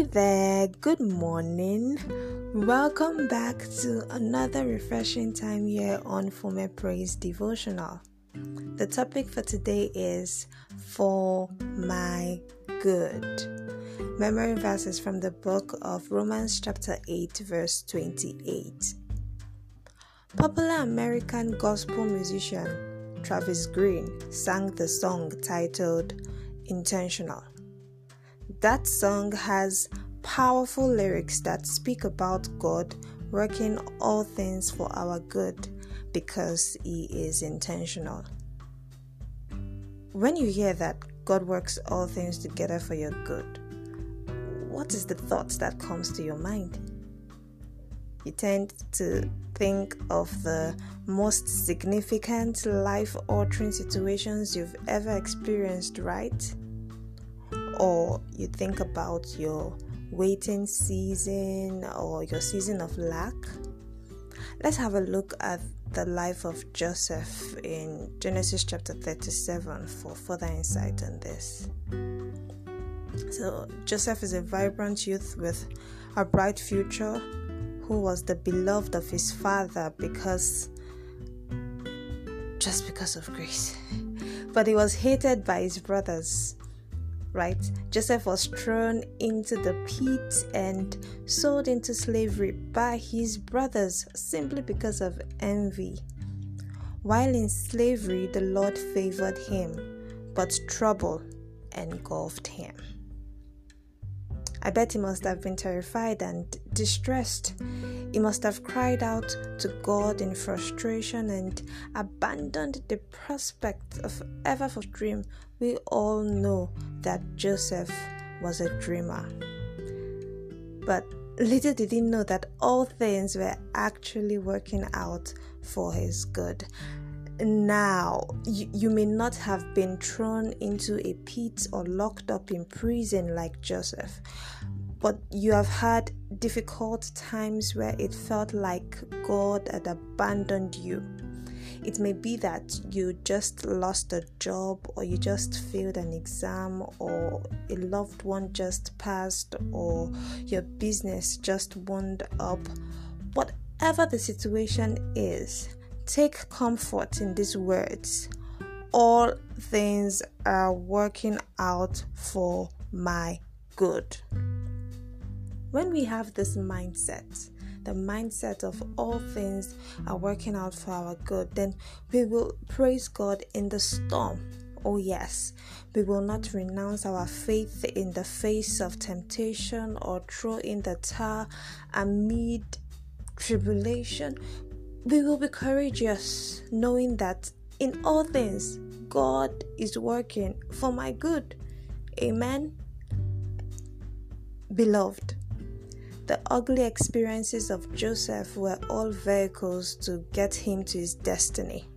There, good morning. Welcome back to another refreshing time here on Fume Praise Devotional. The topic for today is For My Good. Memory verses from the book of Romans, chapter 8, verse 28. Popular American gospel musician Travis Greene sang the song titled Intentional. That song has powerful lyrics that speak about God working all things for our good because He is intentional. When you hear that God works all things together for your good, what is the thought that comes to your mind? You tend to think of the most significant life altering situations you've ever experienced, right? Or you think about your waiting season or your season of lack, let's have a look at the life of Joseph in Genesis chapter 37 for further insight on this. So, Joseph is a vibrant youth with a bright future who was the beloved of his father because just because of grace. But he was hated by his brothers right? Joseph was thrown into the pit and sold into slavery by his brothers simply because of envy. While in slavery, the Lord favored him, but trouble engulfed him. I bet he must have been terrified and distressed. He must have cried out to God in frustration and abandoned the prospect of ever for dream. We all know that Joseph was a dreamer. But little did he know that all things were actually working out for his good. Now, you, you may not have been thrown into a pit or locked up in prison like Joseph, but you have had difficult times where it felt like God had abandoned you. It may be that you just lost a job, or you just failed an exam, or a loved one just passed, or your business just wound up. Whatever the situation is, take comfort in these words. All things are working out for my good. When we have this mindset, the mindset of all things are working out for our good, then we will praise God in the storm. Oh, yes, we will not renounce our faith in the face of temptation or throw in the towel amid tribulation. We will be courageous, knowing that in all things God is working for my good. Amen. Beloved, the ugly experiences of Joseph were all vehicles to get him to his destiny.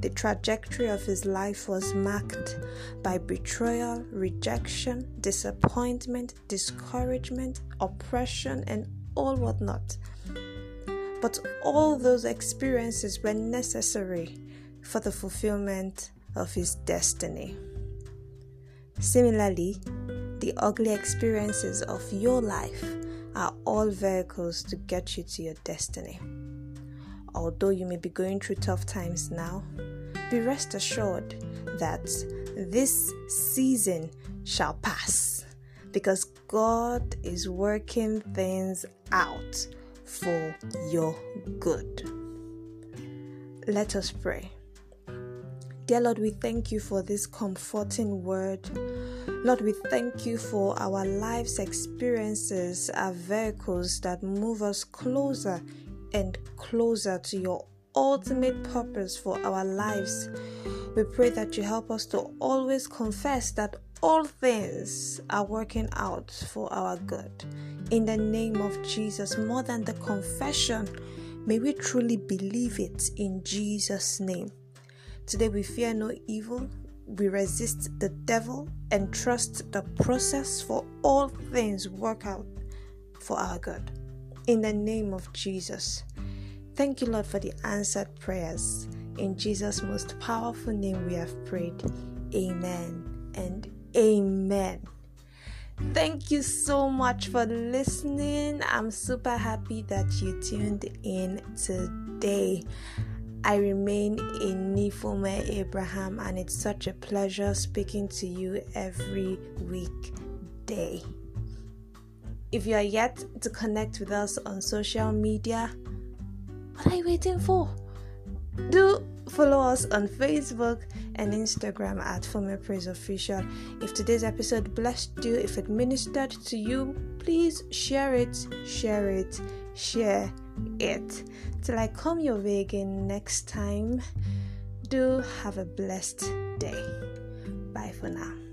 The trajectory of his life was marked by betrayal, rejection, disappointment, discouragement, oppression, and all whatnot. But all those experiences were necessary for the fulfillment of his destiny. Similarly, the ugly experiences of your life are all vehicles to get you to your destiny. Although you may be going through tough times now, be rest assured that this season shall pass because God is working things out for your good. Let us pray. Dear Lord, we thank you for this comforting word. Lord, we thank you for our life's experiences are vehicles that move us closer and closer to your ultimate purpose for our lives. We pray that you help us to always confess that all things are working out for our good. In the name of Jesus, more than the confession, may we truly believe it in Jesus' name. Today we fear no evil, we resist the devil and trust the process for all things work out for our good. In the name of Jesus. Thank you, Lord, for the answered prayers. In Jesus' most powerful name we have prayed. Amen and amen. Thank you so much for listening. I'm super happy that you tuned in today. I remain in Nifome Abraham, and it's such a pleasure speaking to you every weekday. If you are yet to connect with us on social media, what are you waiting for? Do follow us on Facebook and Instagram at Former Praise Official. If today's episode blessed you, if it ministered to you, please share it, share it, share it. Till I come your way again next time, do have a blessed day. Bye for now.